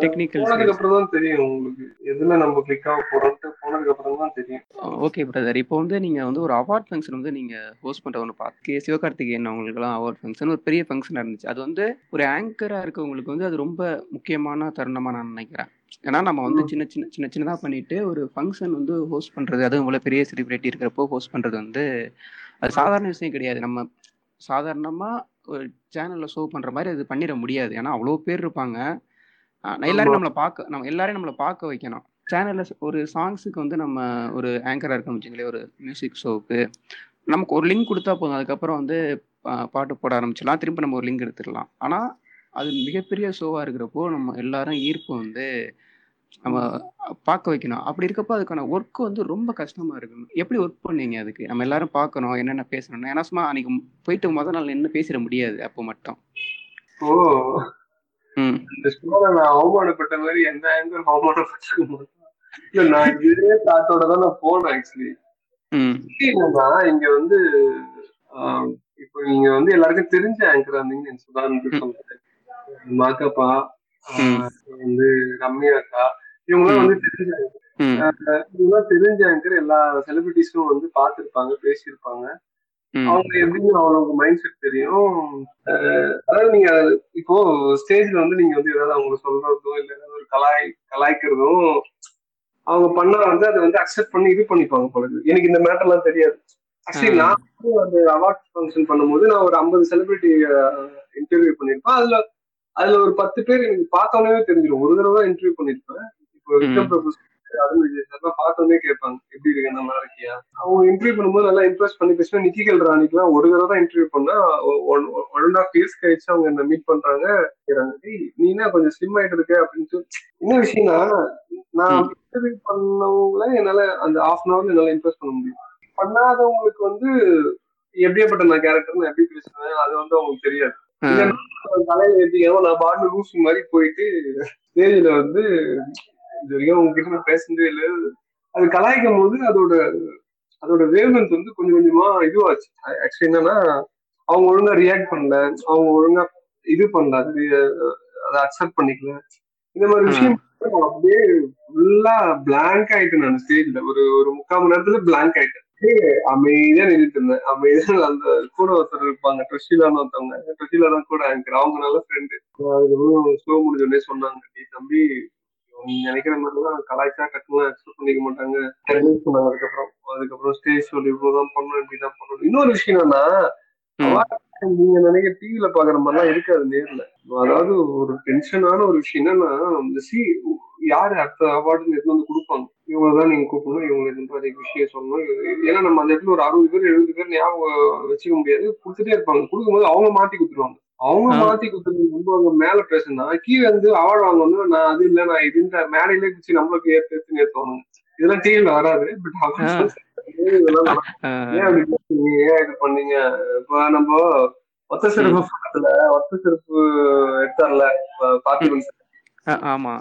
டெக்னிக்கல் போனதுக்கு அப்புறம் தான் தெரியும் உங்களுக்கு எதுல நம்ம கிளிக் ஆக போறோம்ட்டு போனதுக்கு தான் தெரியும். ஓகே பிரதர் இப்போ வந்து நீங்க வந்து ஒரு அவார்ட் ஃபங்க்ஷன் வந்து நீங்க ஹோஸ்ட் பண்ற ஒன்று பார்த்து கே சிவகார்த்திகேயன் அவங்களுக்குலாம் அவார்ட் ஃபங்க்ஷன் ஒரு பெரிய ஃபங்க்ஷன் இருந்துச்சு. அது வந்து ஒரு ஆங்கரா இருக்கவங்களுக்கு வந்து அது ரொம்ப முக்கியமான தருணமா நான் நினைக்கிறேன். ஏன்னா நம்ம வந்து. சின்ன சின்ன சின்ன சின்னதாக பண்ணிட்டு ஒரு ஃபங்க்ஷன் வந்து ஹோஸ்ட் பண்றது அதுவும் இவ்வளோ பெரிய செலிபிரிட்டி இருக்கிறப்போ ஹோஸ்ட் பண்றது வந்து அது சாதாரண விஷயம் கிடையாது. நம்ம சாதாரணமா ஒரு சேனல்ல ஷோ பண்ற மாதிரி அது பண்ணிட முடியாது. ஏன்னா அவ்வளோ பேர் இருப்பாங்க. எல்லாரும். நம்மளை பார்க்க நம்ம எல்லாரையும் நம்மளை பார்க்க வைக்கணும். சேனல்ல ஒரு சாங்ஸுக்கு வந்து நம்ம ஒரு ஆங்கரா இருக்கணும் வச்சுங்களேன் ஒரு மியூசிக் ஷோவுக்கு நமக்கு ஒரு லிங்க் கொடுத்தா போதும். அதுக்கப்புறம் வந்து பாட்டு போட ஆரம்பிச்சிடலாம். திரும்ப நம்ம ஒரு லிங்க் எடுத்துடலாம். ஆனா அது மிகப்பெரிய ஷோவா இருக்கிறப்போ நம்ம எல்லாரும் ஈர்ப்பு வந்து நம்ம பார்க்க வைக்கணும். அப்படி இருக்கப்போ அதுக்கான ஒர்க் வந்து ரொம்ப கஷ்டமா இருக்கும். எப்படி ஒர்க் பண்ணீங்க அதுக்கு? நம்ம எல்லாரும் பார்க்கணும். என்னென்ன பேசணும் ஏன்னா சும்மா அன்னைக்கு போயிட்டு முதல் நாள் என்ன பேசிட முடியாது அப்போ மட்டும். ஓ. ம். இந்த ஸ்டோரை நான் அவமானப்பட்ட மாதிரி எந்த ஆங்கிள் அவமானப்பட்டிருக்க நான் இதே தாட்டோட தான் நான் போனேன் ஆக்சுவலி என்னன்னா இங்க வந்து இப்போ நீங்க வந்து எல்லாருக்கும் தெரிஞ்ச ஆங்கர் இருந்தீங்கன்னு சுதாரணத்துக்கு சொல்றேன். மாக்கப்பா வந்து ரம்யா அக்கா இவங்கெல்லாம் வந்து தெரிஞ்ச anchor. ம். இவங்கெல்லாம் தெரிஞ்ச ஆங்கர் எல்லா செலிபிரிட்டிஸும் வந்து பார்த்திருப்பாங்க பேசியிருப்பாங்க. அவங்க எப்படின்னு அவங்களுக்கு மைண்ட் செட் தெரியும். அதாவது நீங்க இப்போ ஸ்டேஜ்ல வந்து நீங்க வந்து ஏதாவது அவங்க சொல்றதோ இல்ல ஏதாவது ஒரு கலாய் கலாய்க்கிறதும் அவங்க பண்ணா வந்து அதை வந்து அக்செப்ட் பண்ணி இது பண்ணிப்பாங்க போல. எனக்கு இந்த மேட்டர்லாம் தெரியாது ஆக்சுவலி. நான் வந்து அந்த அவார்ட் ஃபங்க்ஷன் பண்ணும்போது நான் ஒரு ஐம்பது செலிபிரிட்டி இன்டர்வியூ பண்ணிருப்பேன் அதுல அதுல ஒரு பத்து பேர் எனக்கு பார்த்தோன்னே தெரிஞ்சிடும் ஒரு தடவை இன்டர்வியூ பண்ணிருப்பேன் இப்போ விக்ரம். பிரபு சார்லாம் பார்த்தோன்னே கேட்பாங்க எப்படி இருக்கு? நல்லா இருக்கியா? அவங்க இன்டர்வியூ பண்ணும்போது நல்லா இம்ப்ரெஸ் பண்ணி பேசுவேன் நிக்கிகல் ராணிக்குலாம் ஒரு தடவை தான் இன்டர்வியூ பண்ணா ஒன் அண்ட் ஆஃப் இயர்ஸ் கழிச்சு அவங்க என்ன மீட் பண்றாங்க. கேக்குறாங்க, "டேய், நீ என்ன கொஞ்சம் ஸ்லிம் ஆயிட்டு இருக்க? அப்படின்ட்டு என்ன விஷயம்னா நான். இன்டர்வியூ பண்ணவங்கள என்னால அந்த ஹாஃப் அன் ஹவர்ல என்னால இம்ப்ரெஸ் பண்ண முடியும். பண்ணாதவங்களுக்கு வந்து எப்படியாப்பட்ட நான் கேரக்டர் எப்படி பேசுவேன் அது வந்து அவங்களுக்கு தெரியாது. தலையில ஏற்றிக்காம நான் பாட்டு லூசு மாதிரி போயிட்டு ஸ்டேஜ்ல வந்து இது வரைக்கும் உங்ககிட்ட பேசுனதே இல்லை. அது கலாய்க்கும் போது அதோட அதோட வேவ்லென்த் வந்து கொஞ்சம் கொஞ்சமா இதுவாச்சு. ஆக்சுவலி என்னன்னா அவங்க ஒழுங்கா ரியாக்ட் பண்ணல. அவங்க ஒழுங்கா இது பண்ணல. அது அதை அக்செப்ட் பண்ணிக்கல. இந்த மாதிரி. விஷயம் அப்படியே ஃபுல்லா பிளாங்க் ஆயிட்டேன் நான் ஸ்டேஜ்ல ஒரு ஒரு முக்கால் மணி நேரத்துல பிளாங்க் ஆயிட்டேன். அமைதியா நின்றுட்டு இருந்தேன். அமைதியா அந்த கூட ஒருத்தர் இருப்பாங்க. ட்ரெஷிலான்னு ஒருத்தவங்க. ட்ரெஷிலா தான் கூட ஆங்கர் அவங்க நல்ல ஃப்ரெண்டு ஸ்லோ முடிஞ்ச உடனே சொன்னாங்க "டேய் தம்பி நினைக்கிற மாதிரிலாம் கலாய்ச்சா கட்டணும் அக்செப்ட் பண்ணிக்க மாட்டாங்க. சொன்னாங்க அதுக்கப்புறம் அதுக்கப்புறம் ஸ்டேஜ் சொல்லி இவ்வளவுதான் பண்ணணும் இப்படிதான் பண்ணணும். இன்னொரு விஷயம் என்னன்னா. நீங்க நினைக்க டிவில பாக்குற மாதிரிலாம் இருக்காது நேர்ல. அதாவது ஒரு டென்ஷனான ஒரு விஷயம் என்னன்னா இந்த சி யாரு அடுத்த அவார்டு எடுத்து வந்து கொடுப்பாங்க? இவங்கதான் நீங்க கூப்பிடணும் இவங்க இந்த மாதிரி விஷயம் சொல்லணும். இது- ஏன்னா நம்ம அந்த இடத்துல ஒரு அறுபது பேர் எழுபது பேர் ஞாபகம் வச்சுக்க முடியாது. கொடுத்துட்டே இருப்பாங்க. கொடுக்கும்போது அவங்க மாத்தி கொடுத்துருவாங்க. அவங்க. மாத்தி கொடுத்துட்டு ரொம்ப அவங்க மேல பேசுனா கீழே இருந்து அவார்டு வாங்கணும் நான் அது இல்ல நான் இதுன்ற மேடையிலே குச்சி நம்மளுக்கு ஏத்து ஏத்து ஏத்துவாங்க இதெல்லாம் டிவில வராது பட். ஆ. ஏன் அப்படி ஏன் இது பண்ணீங்க? இப்ப நம்ம ஒத்த செருப்பு படத்துல ஒத்த செருப்பு எடுத்தார்ல பார்த்திபன் ஆமா.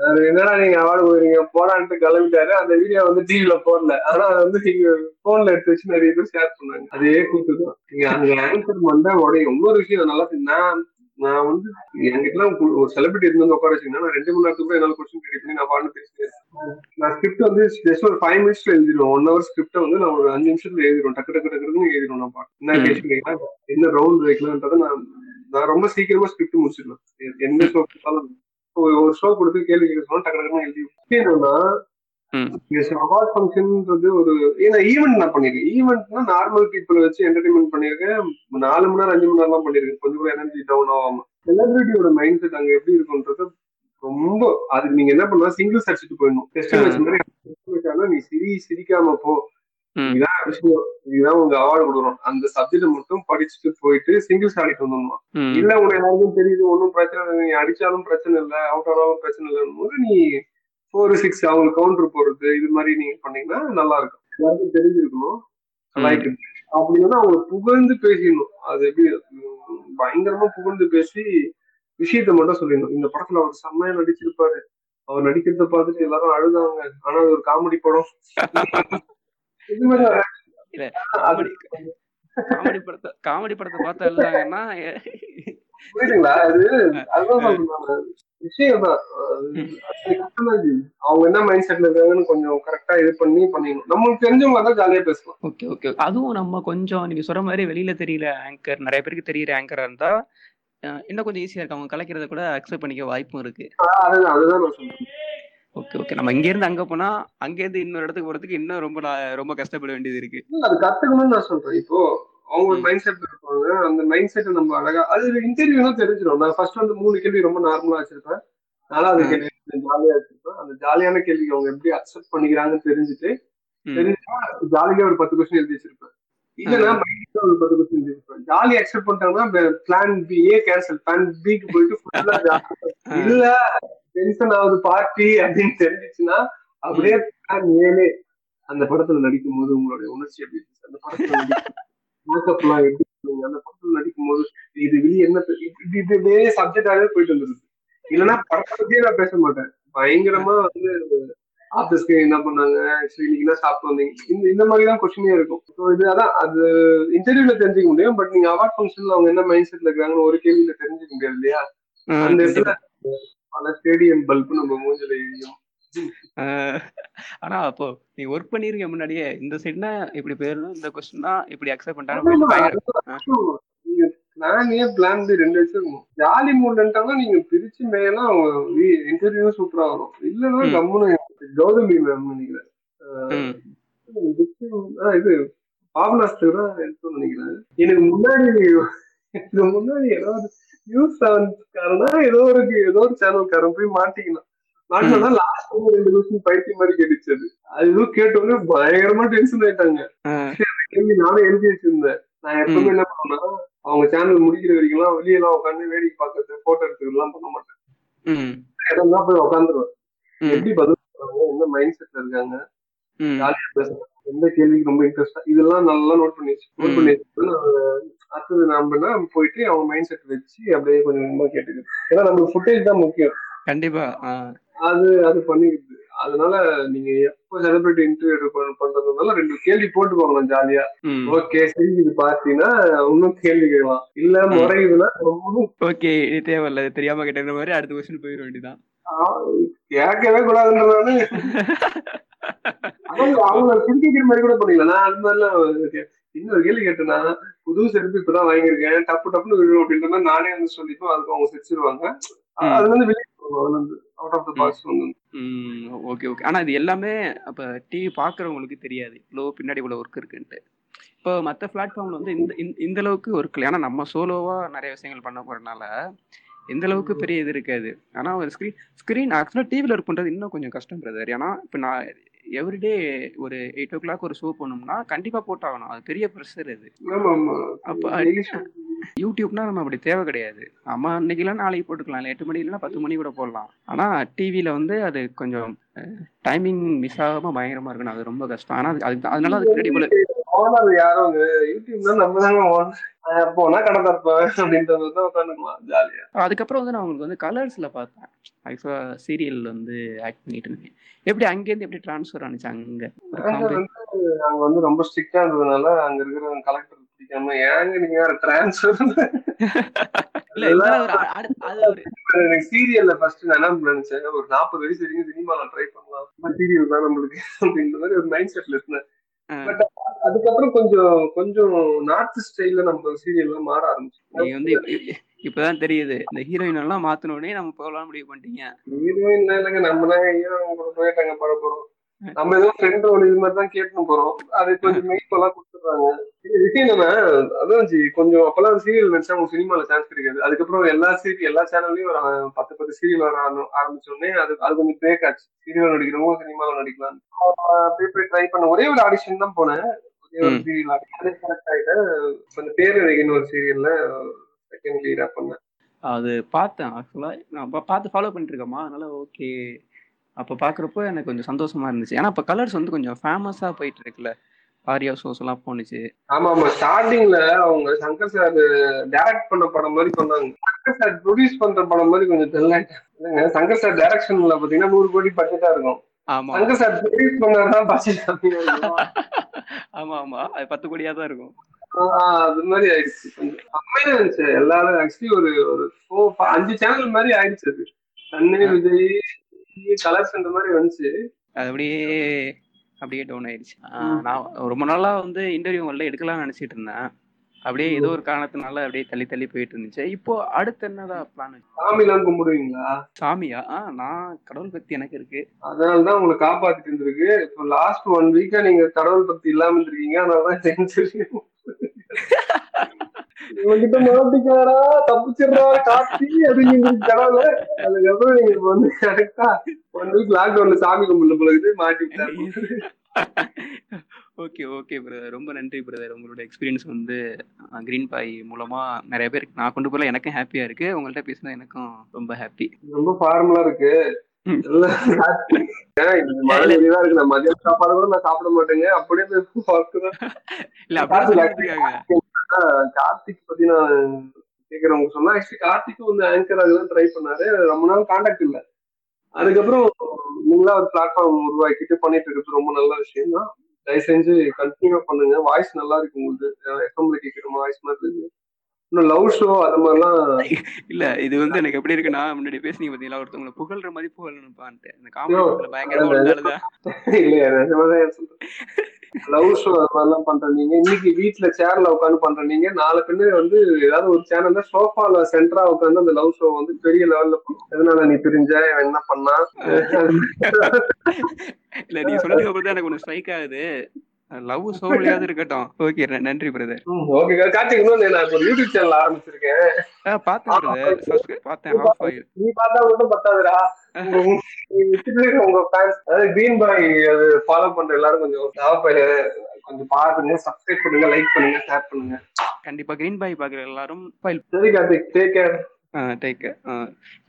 என்னடா நீங்க அவார்டு போறீங்க போடான்ட்டு கிளம்பிட்டாரு. அந்த வீடியோ வந்து டிவில போடல. ஆனா அது வந்து நீங்க போன்ல எடுத்து வச்சு நிறைய பேர் ஷேர் பண்ணாங்க. அதே கூத்துதான் நீங்க அந்த ஆன்சர் மண்டா உடைய இன்னொரு விஷயம் நல்லா. நான் நான் வந்து என்கிட்ட ஒரு செலிபிரிட்டி இருந்து வந்து உட்கார வச்சீங்கன்னா நான் ரெண்டு மணி நேரத்துக்கு என்னால கொஸ்டின் ரெடி பண்ணி நான் பாட்டு பேசுறேன் நான் ஸ்கிரிப்ட் வந்து ஜஸ்ட் ஒரு ஃபைவ் மினிட்ஸ்ல எழுதிடுவேன். ஒன் ஹவர் ஸ்கிரிப்ட் வந்து நான் ஒரு அஞ்சு நிமிஷத்துல எழுதிடுவேன். டக்கு டக்கு டக்கு டக்குன்னு எழுதிடுவேன் நான் பாட்டு. என்ன கேட்கலாம் என்ன ரவுண்ட் வைக்கலாம்ன்றத நான் நான் ரொம்ப சீக்கிரமா ஸ்கிரிப்ட் முடிச்சிடுவேன் எ- எந்த ஷோ ஒரு ஷோ கொடுத்து கேள்வி கேட்க சொன்னா டக்கு டக்குன்னு எழுதி என்னன்னா. அவார்ட் ஃபங்க்ஷன்ன்றது ஒரு ஏன்னா ஈவெண்ட் நான் பண்ணிருக்கேன். ஈவெண்ட்னா நார்மல் பீப்புளை வச்சு என்டர்டைன்மெண்ட் பண்ணிருக்கேன். நாலு மணி நேரம் அஞ்சு மணி நேரம் தான் பண்ணிருக்கேன். கொஞ்சம் கூட எனர்ஜி டவுன் ஆகாம. செலிபிரிட்டியோட மைண்ட் செட் அங்க எப்படி இருக்குன்றது ரொம்ப அதுக்கு நீங்க என்ன பண்ணா சிங்கிள்ஸ் அடிச்சுட்டு போயிடணும். டெஸ்ட் மேட்ச் மாதிரி நீ சிரி சிரிக்காம போ. இதுதான் இதுதான் உங்க அவார்டு கொடுக்கணும். அந்த சப்ஜெக்ட் மட்டும் படிச்சுட்டு போயிட்டு சிங்கிள்ஸ் ஆடிட்டு வந்துடணும். இல்ல உனக்கு யாருக்கும் தெரியுது ஒன்றும் பிரச்சனை இல்லை நீ அடிச்சாலும் பிரச்சனை இல்லை அவுட் ஆனாலும் பிரச்சனை இல்லைன்னு போது நீ ஃபோர் சிக்ஸ் அவங்க கவுண்டர் போடுறது இது மாதிரி நீங்க பண்ணீங்கன்னா நல்லா இருக்கும் எல்லாருக்கும் தெரிஞ்சிருக்கணும் அப்படி வந்து அவங்க புகழ்ந்து பேசிடணும். அது எப்படி பயங்கரமா புகழ்ந்து பேசி விஷயத்த மட்டும் சொல்லிடணும். இந்த படத்துல அவர் செம்மையா நடிச்சிருப்பாரு. அவர் நடிக்கிறத பார்த்துட்டு எல்லாரும் அழுதாங்க. ஆனா அது ஒரு காமெடி படம். இல்ல காமெடி காமெடி படத்தை காமெடி படத்தை பார்த்து எழுதாங்கன்னா புரியுதுங்களா? அது அதுதான் சொல்றேன் நானு. விஷயம் தான் அவங்க என்ன மைண்ட் செட்ல இருக்காங்கன்னு கொஞ்சம் கரெக்டா இது பண்ணி பண்ணிடணும் நம்மளுக்கு தெரிஞ்சவங்க தான் ஜாலியா பேசலாம் ஓகே ஓகே. அதுவும் நம்ம கொஞ்சம் நீங்க சொல்ற மாதிரி வெளியில தெரியல ஆங்கர் நிறைய பேருக்கு தெரியற ஆங்கரா இருந்தா இன்னும் கொஞ்சம் ஈஸியா இருக்கு அவங்க கலைக்கிறத கூட அக்செப்ட் பண்ணிக்க வாய்ப்பும் இருக்கு. அதுதான் அதுதான் நான் சொல்றேன். ஓகே ஓகே நம்ம இங்க இருந்து அங்க போனா அங்க இருந்து இன்னொரு இடத்துக்கு போறதுக்கு இன்னும் ரொம்ப ரொம்ப கஷ்டப்பட வேண்டியது இருக்கு. அது கத்துக்கணும்னு நான் சொல்றேன். இப்போ அவங்க ஒரு. மைண்ட் செட் இருப்பாங்க. அந்த மைண்ட் செட்டை நம்ம அழகா அது இன்டர்வியூனா தெரிஞ்சிடும் நான் ஃபர்ஸ்ட் வந்து மூணு கேள்வி ரொம்ப நார்மலா வச்சிருப்பேன். நாலாவது. கேள்வி ஜாலியா வச்சிருப்பேன். அந்த ஜாலியான கேள்விக்கு அவங்க எப்படி அக்செப்ட் பண்ணிக்கிறாங்கன்னு தெரிஞ்சுட்டு. தெரிஞ்சா ஜாலியா ஒரு பத்து கொஸ்டின் எழுதி வச்சிருப்பேன். இல்லைன்னா மைண்ட்ல ஒரு பத்து கொஸ்டின் எழுதி வச்சிருப்பேன். ஜாலி அக்செப்ட் பண்ணிட்டாங்கன்னா plan B A cancel plan பிக்கு போயிட்டு ஃபுல்லா இல்ல டென்ஷன் ஆகுது பார்ட்டி அப்படின்னு தெரிஞ்சிச்சுன்னா அப்படியே ஏழே அந்த படத்துல நடிக்கும் போது உங்களுடைய உணர்ச்சி எப்படி? அந்த படத்துல எப்படி? அந்த படத்துல நடிக்கும் போது இது வெளியே என்ன இப்படி இப்படி இப்படி அப்படியே சப்ஜெக்டாவே போயிட்டு வந்துருது. இல்லைன்னா படத்தை பத்தியே நான் பேச மாட்டேன். பயங்கரமா வந்து ஆபீஸ்க்கு என்ன பண்ணாங்க? இன்னைக்கு என்ன சாப்பிட்டு வந்தீங்க? இந்த இந்த மாதிரி தான் கொஸ்டினே இருக்கும். ஸோ இது அதான் அது இன்டர்வியூல தெரிஞ்சுக்க முடியும். பட் நீங்க அவார்ட் ஃபங்க்ஷன்ல அவங்க என்ன மைண்ட் செட்ல இருக்காங்கன்னு ஒரு கேள்வியில தெரிஞ்சுக்க முடியாது இல்லையா? அந்த. இடத்துல பல ஸ்டேடியம் பல்பு நம்ம மூஞ்சில எரியும். ஆனா அப்போ நீ ஒர்க் பண்ணிருக்க முன்னாடியே இந்த சைடுனா இப்படி போயிடணும் இந்த கொஸ்டின்னா இப்படி அக்செப்ட் பண்ணிட்டாங்க. பயங்கர நீங்க பிளான் ஏ பிளான் பி ரெண்டு வச்சிருக்கணும். ஜாலி மூட்லன்ட்டாங்கன்னா நீங்க பிரிச்சு மேலாம் இன்டர்வியூ சூப்பரா வரும். இல்லைன்னா. கம்முன்னு கௌதமி மேம் நினைக்கிறேன். இது பாபநாஸ்து தான் நினைக்கிறேன். எனக்கு முன்னாடி எனக்கு முன்னாடி ஏதாவது நியூஸ் செவன்காரனா ஏதோ ஒரு ஏதோ ஒரு சேனல்காரன் போய் மாட்டிக்கணும் மாட்டினா லாஸ்ட் ரெண்டு கொஸ்டின் பைத்தியம் மாதிரி கேட்டுச்சு அது. அது ஏதோ கேட்டோடனே பயங்கரமா டென்ஷன் ஆயிட்டாங்க. நானும் எழுதி வச்சிருந்தேன். நான் எப்பவுமே என்ன பண்ணுவேன்னா அவங்க சேனல் முடிக்கிற வரைக்கும் வெளியெல்லாம் உட்காந்து வேடிக்கை பார்க்கறது போட்டோ எடுத்துக்கலாம் பண்ண மாட்டேன். இடம் தான் போய் உட்காந்துருவேன். எப்படி பதில் என்ன மைண்ட் செட்ல இருக்காங்க. ஜாலியா பேசுறாங்க எந்த கேள்விக்கு ரொம்ப இன்ட்ரெஸ்டா இதெல்லாம் நல்லா நோட் பண்ணி நோட் பண்ணி அடுத்தது நாம போயிட்டு அவங்க மைண்ட் செட் வச்சு அப்படியே கொஞ்சம் கொஞ்சமா கேட்டுக்கிறது. ஏன்னா நமக்கு ஃபுட்டேஜ் தான் முக்கியம். கண்டிப்பா. அது அது பண்ணிக்கிது அதனால நீங்க எப்போ செலிபிரிட்டி இன்டர்வியூ பண்றதுனால ரெண்டு கேள்வி போட்டு போகலாம் ஜாலியா. ஓகே சரி இது பார்த்தீங்கன்னா இன்னும் கேள்வி கேட்கலாம். இல்ல முறையுதுன்னா ரொம்ப ஓகே இது தேவையில்ல. தெரியாம கேட்ட மாதிரி அடுத்த கொஸ்டின் போயிட வேண்டியதான் கேட்கவே கூடாதுன்றதானே அவங்க சிரிக்கிற மாதிரி கூட பண்ணிக்கலாம் நான் அந்த மாதிரிலாம் இன்னொரு கேள்வி கேட்டேன்னா புது செருப்பு இப்பதான் வாங்கியிருக்கேன். டப்பு டப்புன்னு விழும் அப்படின்ற மாதிரி நானே வந்து சொல்லிப்போம் அதுக்கு அவங்க சிரிச்சிருவாங்க ம். அது வந்து வெளியே out of the box okay okay. ஆனா இது எல்லாமே அப்ப டிவி பாக்குறவங்களுக்கு தெரியாது. இவ்வளவு பின்னாடி இவ்வளவு ஒர்க் இருக்குன்ட்டு. இப்போ மற்ற பிளாட்ஃபார்ம்ல வந்து இந்த இந்த- அளவுக்கு இல்லை ஏன்னா நம்ம சோலோவா நிறைய விஷயங்கள் பண்ண போறதுனால இந்த அளவுக்கு பெரிய இது இருக்காது. ஆனா ஒரு ஸ்க்ரீன் ஸ்க்ரீன் ஆக்சுவலாக டிவியில் ஒர்க் பண்றது இன்னும் கொஞ்சம் கஷ்டம் பிரதர் ஏன்னா இப்போ நான் எவ்ரிடே ஒரு எயிட் ஓ கிளாக் ஒரு ஷோ பண்ணோம்னா கண்டிப்பா போட்டாகணும். அது பெரிய ப்ரெஷர் அது. அப்ப. யூடியூப்னா நம்ம அப்படி தேவை கிடையாது. நம்ம இன்னைக்கெல்லாம் நாளைக்கு போட்டுக்கலாம். இல்லை எட்டு மணி இல்லைன்னா பத்து மணி கூட போடலாம். ஆனா டிவியில வந்து அது கொஞ்சம் டைமிங் மிஸ் ஆகாம பயங்கரமா இருக்கணும். அது ரொம்ப கஷ்டம். ஆனா அது- அதுக்கு தான்- அதனால அதுக்கு ஓனர் யாரும் யூடியூப்னா நம்ம தாங்க ஓனர். போனா கடை அப்படின்ற மாதிரி தான் உட்காந்துக்கலாம் ஜாலியா. அதுக்கப்புறம் வந்து நான் உங்களுக்கு வந்து கலர்ஸ்ல பார்த்தேன். ஆக்சுவலா சீரியல் வந்து ஆக்ட் பண்ணிட்டு இருந்தேன். எப்படி அங்கேருந்து எப்படி ட்ரான்ஸ்ஃபர் ஆனிச்சு அங்க? அங்க வந்து ரொம்ப ஸ்ட்ரிக்டா இருந்ததுனால அங்க இருக்கிற கலெக்டர் பிடிக்காம ஏங்க நீங்க டிரான்ஸ்ஃபர் அது ஒரு எனக்கு சீரியல்ல ஃபர்ஸ்ட் நான் என்ன நினைச்சேன் ஒரு நாற்பது வயசு வரைக்கும் சினிமால ட்ரை பண்ணலாம். சீரியல் தான் நம்மளுக்கு அப்படின்ற மாதிரி ஒரு மைண்ட் செட்ல இருந்தேன். பட் அதுக்கப்புறம் கொஞ்சம் கொஞ்சம் நார்த் ஸ்டைல்ல நம்ம சீரியல் மாற ஆரம்பிச்சு நீங்க வந்து இப்ப- இப்ப- இப்பதான் தெரியுது. இந்த ஹீரோயின் எல்லாம் மாத்தின உடனே நம்ம போகலாம் முடிவு பண்ணிட்டீங்க. ஹீரோயின் இல்லைங்க. நம்ம தாங்க ஹீரோ கூட போயிட்டாங்க பட போறோம் நம்ம ஏதோ ஃப்ரெண்ட் ரோல் இது மாதிரி தான் கேட்டு போறோம். அது கொஞ்சம் மெய்ப் எல்லாம் கொடுத்துடுறாங்க. என்னன்னா அதான் ஜி கொஞ்சம் அப்பெல்லாம் சீரியல் நினைச்சா அவங்க சினிமால சான்ஸ் கிடைக்காது. அதுக்கப்புறம் எல்லா சீரியல் எல்லா சேனல்லயும் ஒரு பத்து பத்து சீரியல் வர ஆரம்பி- ஆரம்பிச்ச உடனே அது அது கொஞ்சம் பிரேக் ஆச்சு. சீரியல் நடிக்கிறவங்க சினிமால நடிக்கலாம் அப்படியே போய் ட்ரை பண்ண ஒரே ஒரு ஆடிஷன் தான் போனேன். ஒரே ஒரு. சீரியல் அதே செலக்ட் ஆயிட்டேன் கொஞ்சம் பேரழகின்னு ஒரு சீரியல்ல செகண்ட் லீடா பண்ணேன். அது பார்த்தேன் ஆக்சுவலா நான் பார்த்து ஃபாலோ பண்ணிட்டு இருக்கேம்மா. அதனால ஓகே அப்ப பாக்குறப்போ எனக்கு கொஞ்சம் சந்தோஷமா இருந்துச்சு. ஏன்னா இப்ப கலர்ஸ் வந்து கொஞ்சம் ஃபேமஸா போயிட்டு இருக்குல்ல. ஆரியா ஷோஸ் எல்லாம் போனுச்சு ஆமா ஆமா. ஸ்டார்டிங்ல அவங்க சங்கர் சார் டைரக்ட் பண்ண படம் மாதிரி பண்ணாங்க. சங்கர் சார் ப்ரொடியூஸ் பண்ற படம் மாதிரி கொஞ்சம் தெரியல சங்கர் சார் டைரக்ஷன்ல பாத்தீங்கன்னா நூறு கோடி பட்ஜெட்டா இருக்கும். ஆமா. சங்கர் சார் ப்ரொடியூஸ் பண்ணாதான் பட்ஜெட் ஆமா ஆமா. அது பத்து கோடியா தான் இருக்கும். அது மாதிரி ஆயிடுச்சு. கம்மியா இருந்துச்சு. எல்லாரும் ஆக்சுவலி ஒரு ஒரு அஞ்சு சேனல் மாதிரி ஆயிடுச்சு அது. தன்னை விஜய் கலர்ஸ் இந்த மாதிரி வந்துச்சு. அது அப்படியே அப்படியே டவுன் ஆயிடுச்சு. ஆஹ் நான் ரொம்ப நாளா வந்து இன்டர்வியூ உங்கள்ட்ட எடுக்கலாம்னு நினைச்சிட்டு இருந்தேன். அப்படியே ஏதோ ஒரு காரணத்தினால அப்படியே தள்ளி தள்ளி போயிட்டு இருந்துச்சு. இப்போ அடுத்து என்னடா பிளான் சாமி எல்லாம் கும்பிடுவீங்களா? சாமியா? ஆ நான் கடவுள் பக்தி எனக்கு இருக்கு. அதனாலதான் உங்களை காப்பாத்திட்டு இருந்திருக்கு. இப்போ லாஸ்ட் ஒன் வீக்கா நீங்க கடவுள் பத்தி இல்லாம இருந்திருக்கீங்க. அதனாலதான் செஞ்சு இவங்கிட்ட மாட்டிக்காரா தப்பிச்சிடுறா காத்தி அப்படிங்கிற கடவுள. அதுக்கப்புறம் நீங்க இப்ப வந்து கரெக்டா ஒன் வீக் லாக்டவுன்ல சாமி கும்பிட்டு போல மாட்டிக்கிட்டாரு. ஓகே ஓகே பிரதர் ரொம்ப நன்றி பிரதர் உங்களோட எக்ஸ்பீரியன்ஸ் வந்து கிரீன் பாய் மூலமா நிறைய பேருக்கு நான் கொண்டு போல எனக்கும் ஹாப்பியா இருக்கு. உங்கள்ட்ட பேசினா எனக்கும் ரொம்ப ஹாப்பி ரொம்ப ஃபார்மலா இருக்கு. சாப்பாடு கூட நான் சாப்பிட மாட்டேங்க. அப்படியே கார்த்திக் பத்தி நான் கேக்குறவங்க சொன்னா ஆக்சுவலி கார்த்திக்கும் வந்து ஆங்கர் ஆகலாம் ட்ரை பண்ணாரு. ரொம்ப நாள் காண்டாக்ட் இல்ல. அதுக்கப்புறம் நீங்களா ஒரு பிளாட்ஃபார்ம் உருவாக்கிட்டு பண்ணிட்டு இருக்கிறது ரொம்ப நல்ல விஷயம் தான் தயவு செஞ்சு கண்டினியூ பண்ணுங்க வாய்ஸ் நல்லா இருக்கு உங்களுக்கு எஃப்எம்ல கேட்கிற வாய்ஸ் மாதிரி இருக்கு. இன்னும் லவ் ஷோ அது மாதிரிலாம் இல்ல இது வந்து எனக்கு எப்படி இருக்குன்னா முன்னாடி பேசுனீங்க பாத்தீங்களா? ஒருத்தவங்களை புகழ்ற மாதிரி புகழணும்ப்பான்ட்டு. இந்த காமெடி பயங்கர ஓடுதாலுதான் இல்லையா நிஜமாதான் சொல்றேன். லவ் ஷோ அதெல்லாம் பண்ற நீங்க இன்னைக்கு வீட்ல சேர்ல உட்காந்து பண்ற நீங்க நாலு பேரு வந்து ஏதாவது ஒரு சேனல்ல சோஃபால சென்டரா உட்காந்து அந்த லவ் ஷோ வந்து பெரிய லெவல்ல எதனால நீ பிரிஞ்ச? என்ன பண்ணா? இல்ல நீ சொன்னதுக்கு அப்புறம் தான் எனக்கு ஒண்ணு ஸ்ட்ரைக் ஆகுது. லவ் சோழியாவது இருக்கட்டும். ஓகே நன்றி பிரதர் ஓகே கார்த்திக் இன்னொன்னு நான் இப்போ யூடியூப் சேனல் ஆரம்பிச்சிருக்கேன். பார்த்தேன் பிரதர் பார்த்தேன் ஹாஃப் ஆயில் நீ பார்த்தா மட்டும் பத்தாதுடா. உங்க- ஃபேன்ஸ் அதாவது கிரீன் பாய் அது ஃபாலோ பண்ற எல்லாரும் கொஞ்சம் தேவைப்பட கொஞ்சம் பாருங்க சப்ஸ்கிரைப் பண்ணுங்க லைக் பண்ணுங்க ஷேர் பண்ணுங்க. கண்டிப்பா கிரீன் பாய் பாக்குற எல்லாரும் ஃபைல் சரி Karthik take care take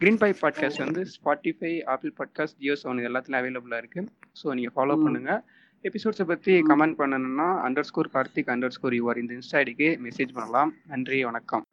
green pie podcast வந்து Spotify Apple podcast Jio Saavn எல்லாத்துலயும் அவைலபிளா இருக்கு. ஸோ நீங்க ஃபாலோ ம். எபிசோட்ஸை பத்தி கமெண்ட் பண்ணணும்னா underscore Karthik underscore you are இந்த இன்ஸ்டா ஐடிக்கு மெசேஜ் பண்ணலாம். நன்றி வணக்கம்.